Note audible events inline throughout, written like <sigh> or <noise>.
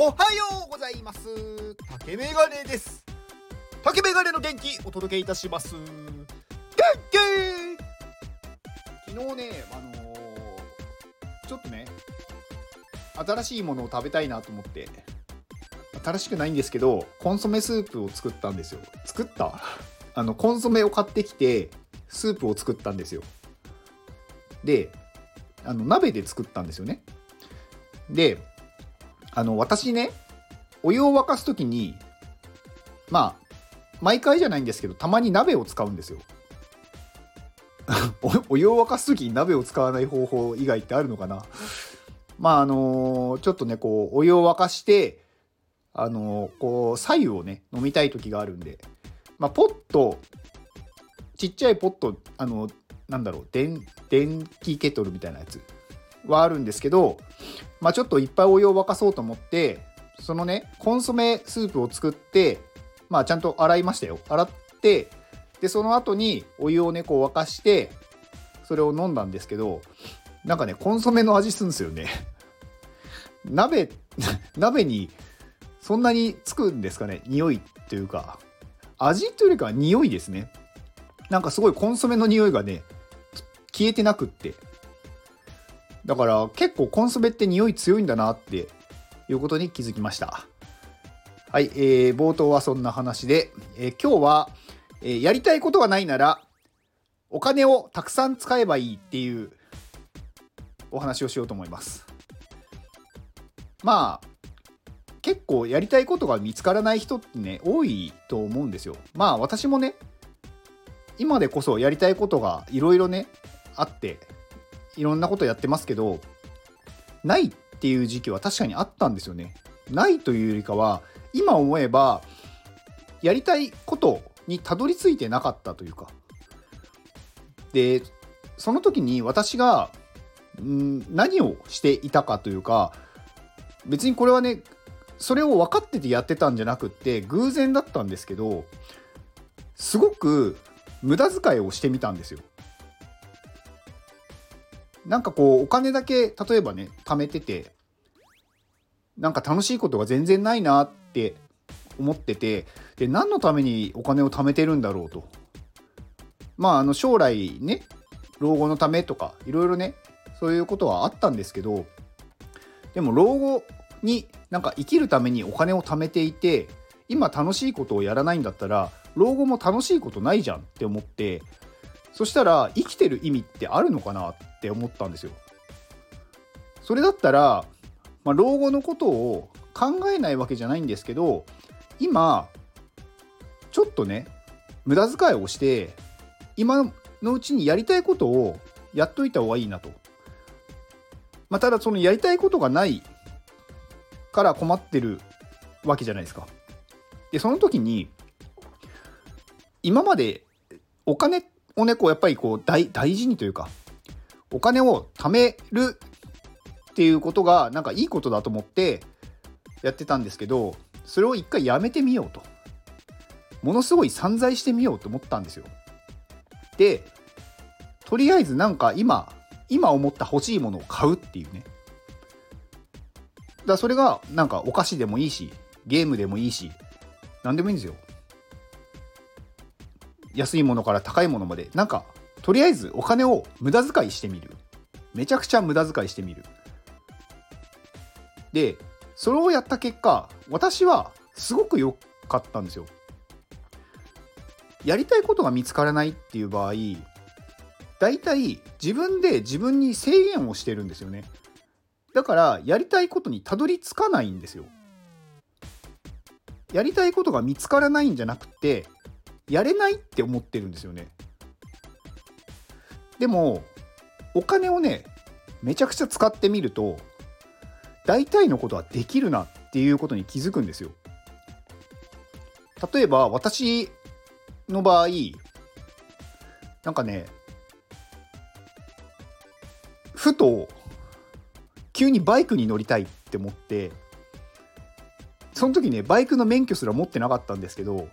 おはようございます。竹メガネです。竹メガネの元気お届けいたします。昨日ねあのー、ちょっとね新しいものを食べたいなと思って新しくないんですけどコンソメスープを作ったんですよ。作った？あのコンソメを買ってきてスープを作ったんですよ。であの鍋で作ったんですよね。であの私ねお湯を沸かす時にまあ毎回じゃないんですけどたまに鍋を使うんですよ。<laughs> お湯を沸かす時に鍋を使わない方法以外ってあるのかな？まああのちょっとねこうお湯を沸かしてあのこう左右をね飲みたい時があるんでまあポットちっちゃいポットあのなんだろう電電気ケトルみたいなやつ。はあるんですけど、まあ、ちょっといっぱいお湯を沸かそうと思ってそのねコンソメスープを作ってまあちゃんと洗いましたよ。洗ってでその後にお湯をねこう沸かしてそれを飲んだんですけどなんかねコンソメの味するんですよね。<laughs> 鍋 <laughs> 鍋にそんなにつくんですかね？匂いというか。味というよりかは匂いですね。なんかすごいコンソメの匂いがね消えてなくって。だから結構コンソメって匂い強いんだなっていうことに気づきました。はい、えー、冒頭はそんな話で、えー、今日は、えー、やりたいことがないならお金をたくさん使えばいいっていうお話をしようと思います。まあ結構やりたいことが見つからない人ってね多いと思うんですよ。まあ私もね今でこそやりたいことがいろいろねあっていろんなことやってますけどないっていう時期は確かにあったんですよね。ないというよりかは今思えばやりたいことにたどり着いてなかったというかでその時に私がん何をしていたかというか別にこれはねそれを分かっててやってたんじゃなくって偶然だったんですけどすごく無駄遣いをしてみたんですよ。なんかこうお金だけ例えばね貯めててなんか楽しいことが全然ないなって思っててで何のためにお金を貯めてるんだろうと。まああの将来ね老後のためとかいろいろねそういうことはあったんですけどでも老後になんか生きるためにお金を貯めていて今楽しいことをやらないんだったら老後も楽しいことないじゃんって思ってそしたら生きてる意味ってあるのかなって思ったんですよ。それだったら、まあ、老後のことを考えないわけじゃないんですけど今ちょっとね無駄遣いをして今のうちにやりたいことをやっといた方がいいなと。まあ、ただそのやりたいことがないから困ってるわけじゃないですか。でその時に今までお金ってをね、こうやっぱりこう大大事にというか、お金を貯めるっていうことがなんかいいことだと思ってやってたんですけど、それを一回やめてみようと。ものすごい散財してみようと思ったんですよ。で、とりあえずなんか今、今思った欲しいものを買うっていうね。だそれがなんかお菓子でもいいし、ゲームでもいいし、何でもいいんですよ。安いものから高いものまでなんかとりあえずお金を無駄遣いしてみる。めちゃくちゃ無駄遣いしてみる。でそれをやった結果私はすごく良かったんですよ。やりたいことが見つからないっていう場合大体自分で自分に制限をしてるんですよね。だからやりたいことにたどり着かないんですよ。やりたいことが見つからないんじゃなくてやれないって思ってるんですよね。でもお金をねめちゃくちゃ使ってみると大体のことはできるなっていうことに気づくんですよ。例えば私の場合なんかねふと急にバイクに乗りたいって思ってその時ねバイクの免許すら持ってなかったんですけど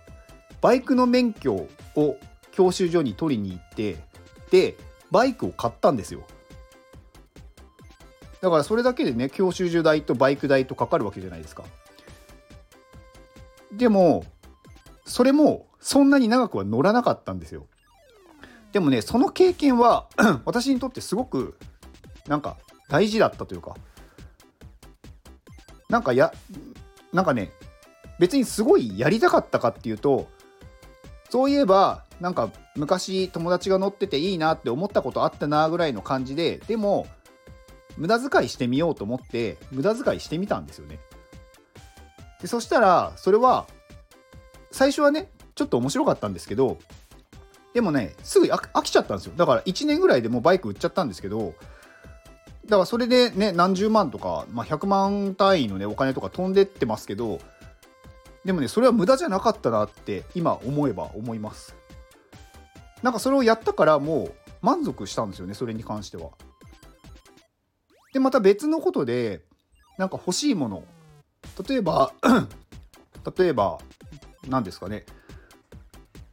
バイクの免許を教習所に取りに行ってでバイクを買ったんですよ。だからそれだけでね教習所代とバイク代とかかるわけじゃないですか。でもそれもそんなに長くは乗らなかったんですよ。でもねその経験は <clears throat> 私にとってすごくなんか大事だったというか。なんかやなんかね別にすごいやりたかったかっていうとそういえばなんか昔友達が乗ってていいなって思ったことあったなぐらいの感じででも無駄遣いしてみようと思って無駄遣いしてみたんですよね。でそしたらそれは最初はねちょっと面白かったんですけどでもねすぐ飽きちゃったんですよだから1年ぐらいでもうバイク売っちゃったんですけどだからそれでね何十万とか、まあ、100万単位のねお金とか飛んでってますけどでもねそれは無駄じゃなかったなって今思えば思います。なんかそれをやったからもう満足したんですよねそれに関しては。でまた別のことでなんか欲しいもの。例えば <clears throat> 例えば何ですかね。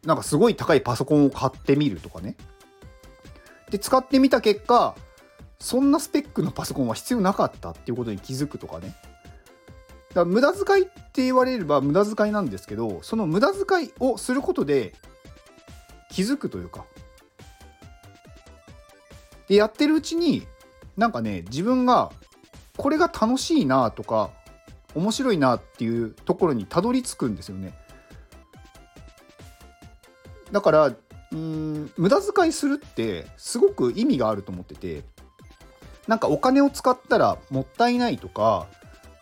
なんかすごい高いパソコンを買ってみるとかね。で使ってみた結果そんなスペックのパソコンは必要なかったっていうことに気づくとかね。だ無駄遣いって言われれば無駄遣いなんですけどその無駄遣いをすることで気づくというか。でやってるうちになんかね自分がこれが楽しいなとか面白いなっていうところにたどり着くんですよね。だからうん無駄遣いするってすごく意味があると思ってて。なんかお金を使ったらもったいないとか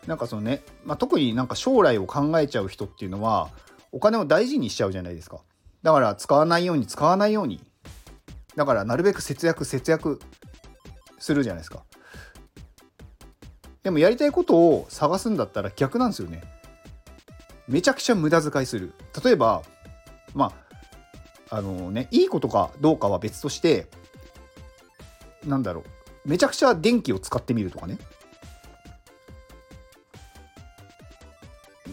なんかそのね、まあ、特になんか将来を考えちゃう人っていうのはお金を大事にしちゃうじゃないですか。だから使わないように使わないように。だからなるべく節約節約するじゃないですか。でもやりたいことを探すんだったら逆なんですよね。めちゃくちゃ無駄遣いする。例えばまああのねいいことかどうかは別としてなんだろう。めちゃくちゃ電気を使ってみるとかね。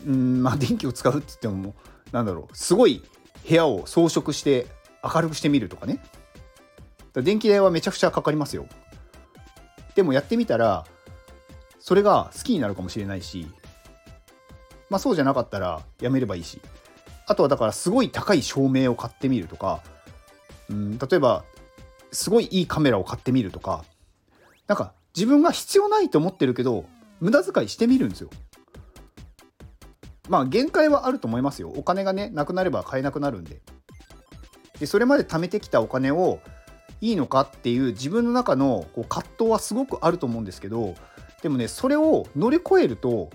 うんまあ電気を使うって言ってもなんだろうすごい部屋を装飾して明るくしてみるとかね。電気代はめちゃくちゃかかりますよ。でもやってみたらそれが好きになるかもしれないしまあそうじゃなかったらやめればいいし。あとはだからすごい高い照明を買ってみるとかうん例えばすごいいいカメラを買ってみるとか。なんか自分が必要ないと思ってるけど無駄遣いしてみるんですよ。まあ限界はあると思いますよ。お金がねなくなれば買えなくなるんで。でそれまで貯めてきたお金をいいのかっていう自分の中のこう葛藤はすごくあると思うんですけどでもねそれを乗り越えると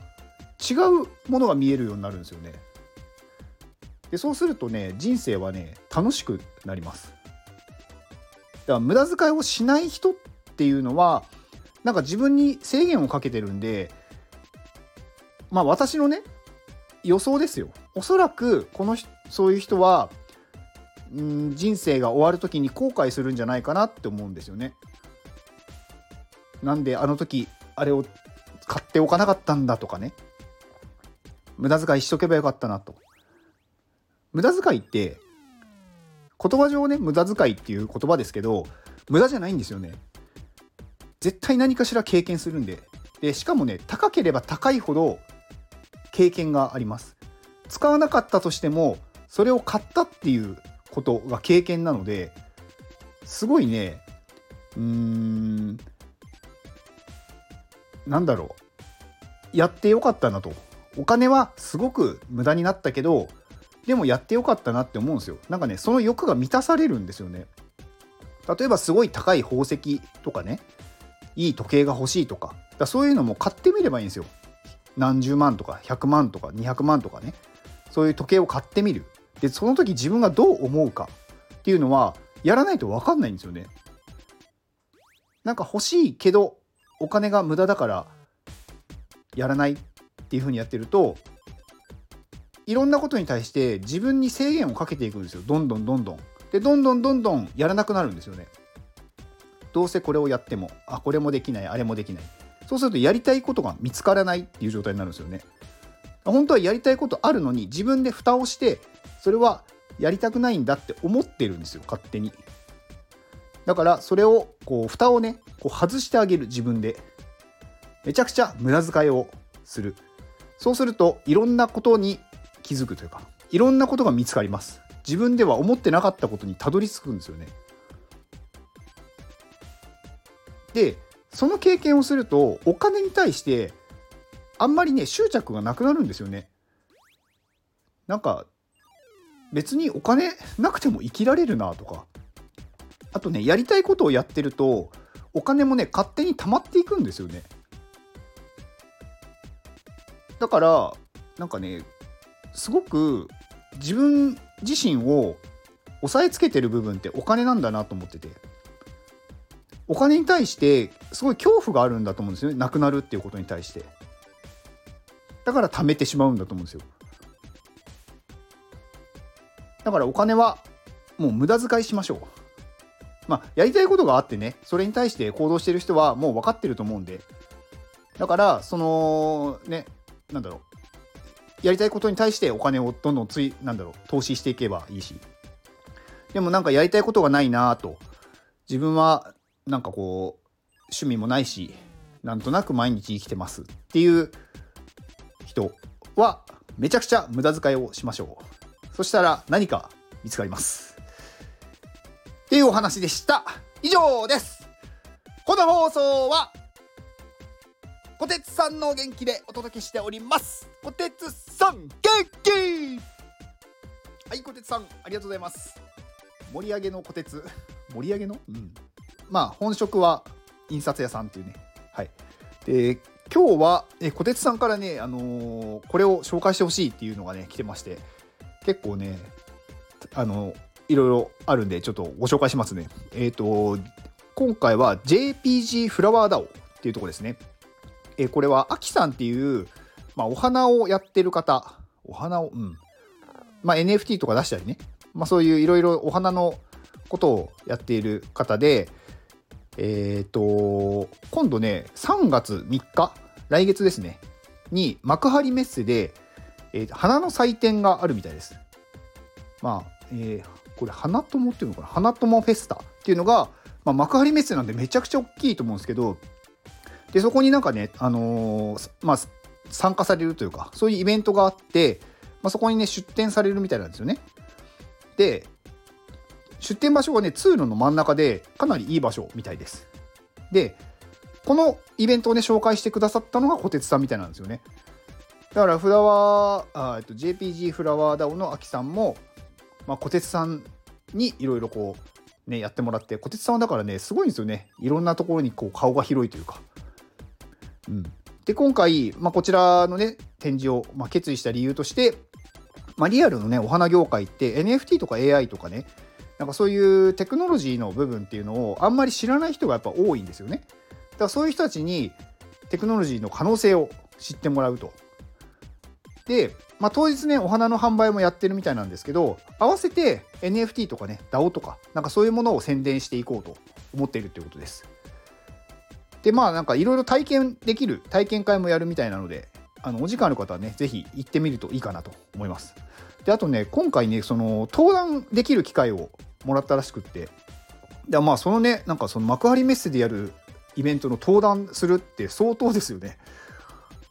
違うものが見えるようになるんですよね。でそうするとね人生はね楽しくなります。だから無駄遣いをしない人っていうのはなんか自分に制限をかけてるんでまあ私のね予想ですよおそらくこのそういう人はん人生が終わる時に後悔するんじゃないかなって思うんですよね。なんであの時あれを買っておかなかったんだとかね無駄遣いしとけばよかったなと。無駄遣いって言葉上ね無駄遣いっていう言葉ですけど無駄じゃないんですよね。絶対何かしら経験するんででしかもね高ければ高いほど経験があります。使わなかったとしてもそれを買ったっていうことが経験なのですごいねうーんなんだろうやってよかったなと。お金はすごく無駄になったけどでもやってよかったなって思うんですよ。なんかねその欲が満たされるんですよね。例えばすごい高い宝石とかねいい時計が欲しいとかだそういうのも買ってみればいいんですよ。何十万とか100万とか200万とかねそういう時計を買ってみるでその時自分がどう思うかっていうのはやらないと分かんないんですよね。なんか欲しいけどお金が無駄だからやらないっていうふうにやってるといろんなことに対して自分に制限をかけていくんですよどんどんどんどん。でどんどんどんどんやらなくなるんですよね。どうせこれをやってもあこれもできないあれもできないそうするとやりたいことが見つからないっていう状態になるんですよね。本当はやりたいことあるのに自分で蓋をしてそれはやりたくないんだって思ってるんですよ勝手に。だからそれをこう蓋をねこう外してあげる自分で。めちゃくちゃ無駄遣いをする。そうするといろんなことに気づくというかいろんなことが見つかります。自分では思ってなかったことにたどり着くんですよね。でその経験をするとお金に対してあんまりね執着がなくなるんですよね。なんか別にお金なくても生きられるなとか。あとねやりたいことをやってるとお金もね勝手に溜まっていくんですよね。だからなんかねすごく自分自身を押さえつけてる部分ってお金なんだなと思ってて。お金に対してすごい恐怖があるんだと思うんですよね。なくなるっていうことに対して。だから貯めてしまうんだと思うんですよ。だからお金はもう無駄遣いしましょう。まあやりたいことがあってねそれに対して行動してる人はもう分かってると思うんで。だからそのねなんだろう。やりたいことに対してお金をどんどんついなんだろう投資していけばいいし。でもなんかやりたいことがないなと自分はなんかこう趣味もないしなんとなく毎日生きてます。っていう人はめちゃくちゃ無駄遣いをしましょうそしたら何か見つかりますっていうお話でした以上ですこの放送はこてつさんの元気でお届けしておりますこてつさん元気はいこてつさんありがとうございます盛り上げのこてつ盛り上げのうんまあ本職は印刷屋さんっていうね。はい。で今日はえこてつさんからねあのー、これを紹介してほしいっていうのがね来てまして。結構ねあのいろいろあるんでちょっとご紹介しますね。えっ、ー、と今回は JPG フラワーダオっていうとこですね。えこれはアキさんっていう、まあ、お花をやってる方。お花をうん。まあ NFT とか出したりね。まあそういういろいろお花のことをやっている方でえっ、ー、と今度ね3月3日来月ですねに幕張メッセで、えー、花の祭典があるみたいですまあ、えー、これ花友っていうのかな？花友フェスタっていうのが、まあ、幕張メッセなんでめちゃくちゃ大きいと思うんですけどでそこになんかね、あのー、まあ、参加されるというかそういうイベントがあって、まあ、そこにね出店されるみたいなんですよね。で出店場所がね通路の真ん中でかなりいい場所みたいです。でこのイベントをね紹介してくださったのが小鉄さんみたいなんですよね。だからフラワー、えっと、JPG フラワーダオのアキさんも、まあ、小鉄さんにいろいろこうねやってもらって小鉄さんはだからねすごいんですよねいろんなところにこう顔が広いというかうん、で今回、まあ、こちらのね展示を、まあ、決意した理由として、まあ、リアルのねお花業界って NFT とか AI とかねなんかそういうテクノロジーの部分っていうのをあんまり知らない人がやっぱ多いんですよね。だからそういう人たちにテクノロジーの可能性を知ってもらうと。で、まあ、当日ねお花の販売もやってるみたいなんですけど合わせて NFT とかね DAO とかなんかそういうものを宣伝していこうと思っているということです。でまあなんかいろいろ体験できる体験会もやるみたいなのであのお時間ある方はね是非行ってみるといいかなと思いますであとね今回ねその登壇できる機会をもらったらしくってでまあそのねなんかその幕張メッセでやるイベントの登壇するって相当ですよね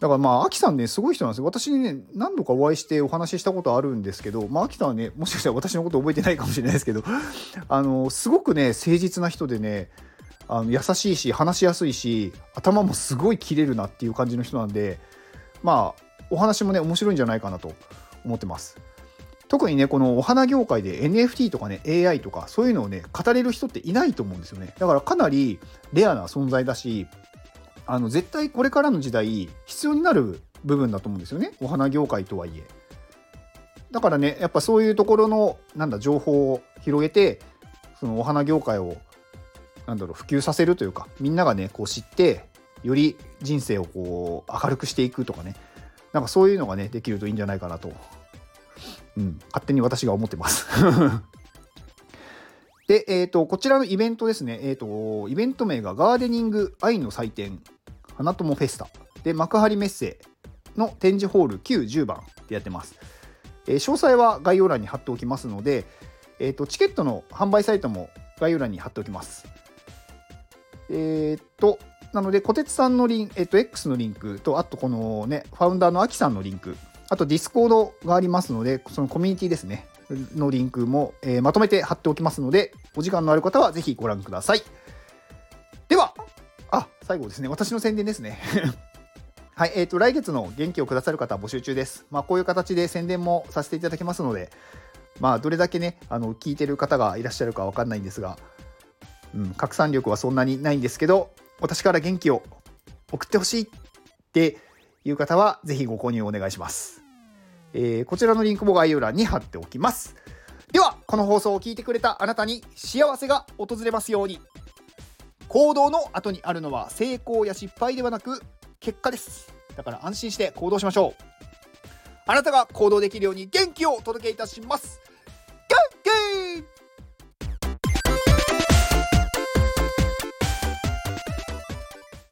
だからまあ、アキさんね、すごい人なんですよ。私にね、何度かお会いしてお話ししたことあるんですけど、まあ、アキさんはね、もしかしたら私のこと覚えてないかもしれないですけど、あの、すごくね、誠実な人でね、あの優しいし話しやすいし頭もすごい切れるなっていう感じの人なんでまあお話もね面白いんじゃないかなと思ってます。特にねこのお花業界で NFT とかね AI とかそういうのをね語れる人っていないと思うんですよね。だからかなりレアな存在だしあの絶対これからの時代必要になる部分だと思うんですよね。お花業界とはいえ。だからねやっぱそういうところのなんだ情報を広げてそのお花業界をなんだろう普及させるというかみんながねこう知ってより人生をこう明るくしていくとかね。なんかそういうのがねできるといいんじゃないかなと、うん、勝手に私が思ってます。<laughs> で、えーと、こちらのイベントですね、えーと、イベント名がガーデニング愛の祭典花友フェスタ。で幕張メッセの展示ホール910番でやってます、えー、詳細は概要欄に貼っておきますので、えーとチケットの販売サイトも概要欄に貼っておきます。えー、と、なので、小鉄さんのリンク、えっと、X のリンクと、あとこのね、ファウンダーのアキさんのリンク、あとディスコードがありますので、そのコミュニティですね、のリンクも、えー、まとめて貼っておきますので、お時間のある方はぜひご覧ください。では、あ、最後ですね、私の宣伝ですね。<laughs> はい、えっ、ー、と、来月の元気をくださる方募集中です。まあ、こういう形で宣伝もさせていただきますので、まあ、どれだけね、あの、聞いてる方がいらっしゃるかわかんないんですが、うん、拡散力はそんなにないんですけど、私から元気を送ってほしいっていう方は、ぜひご購入お願いします。えー、こちらのリンクも概要欄に貼っておきます。では、この放送を聞いてくれたあなたに幸せが訪れますように。行動の後にあるのは成功や失敗ではなく結果です。だから安心して行動しましょう。あなたが行動できるように元気をお届けいたします。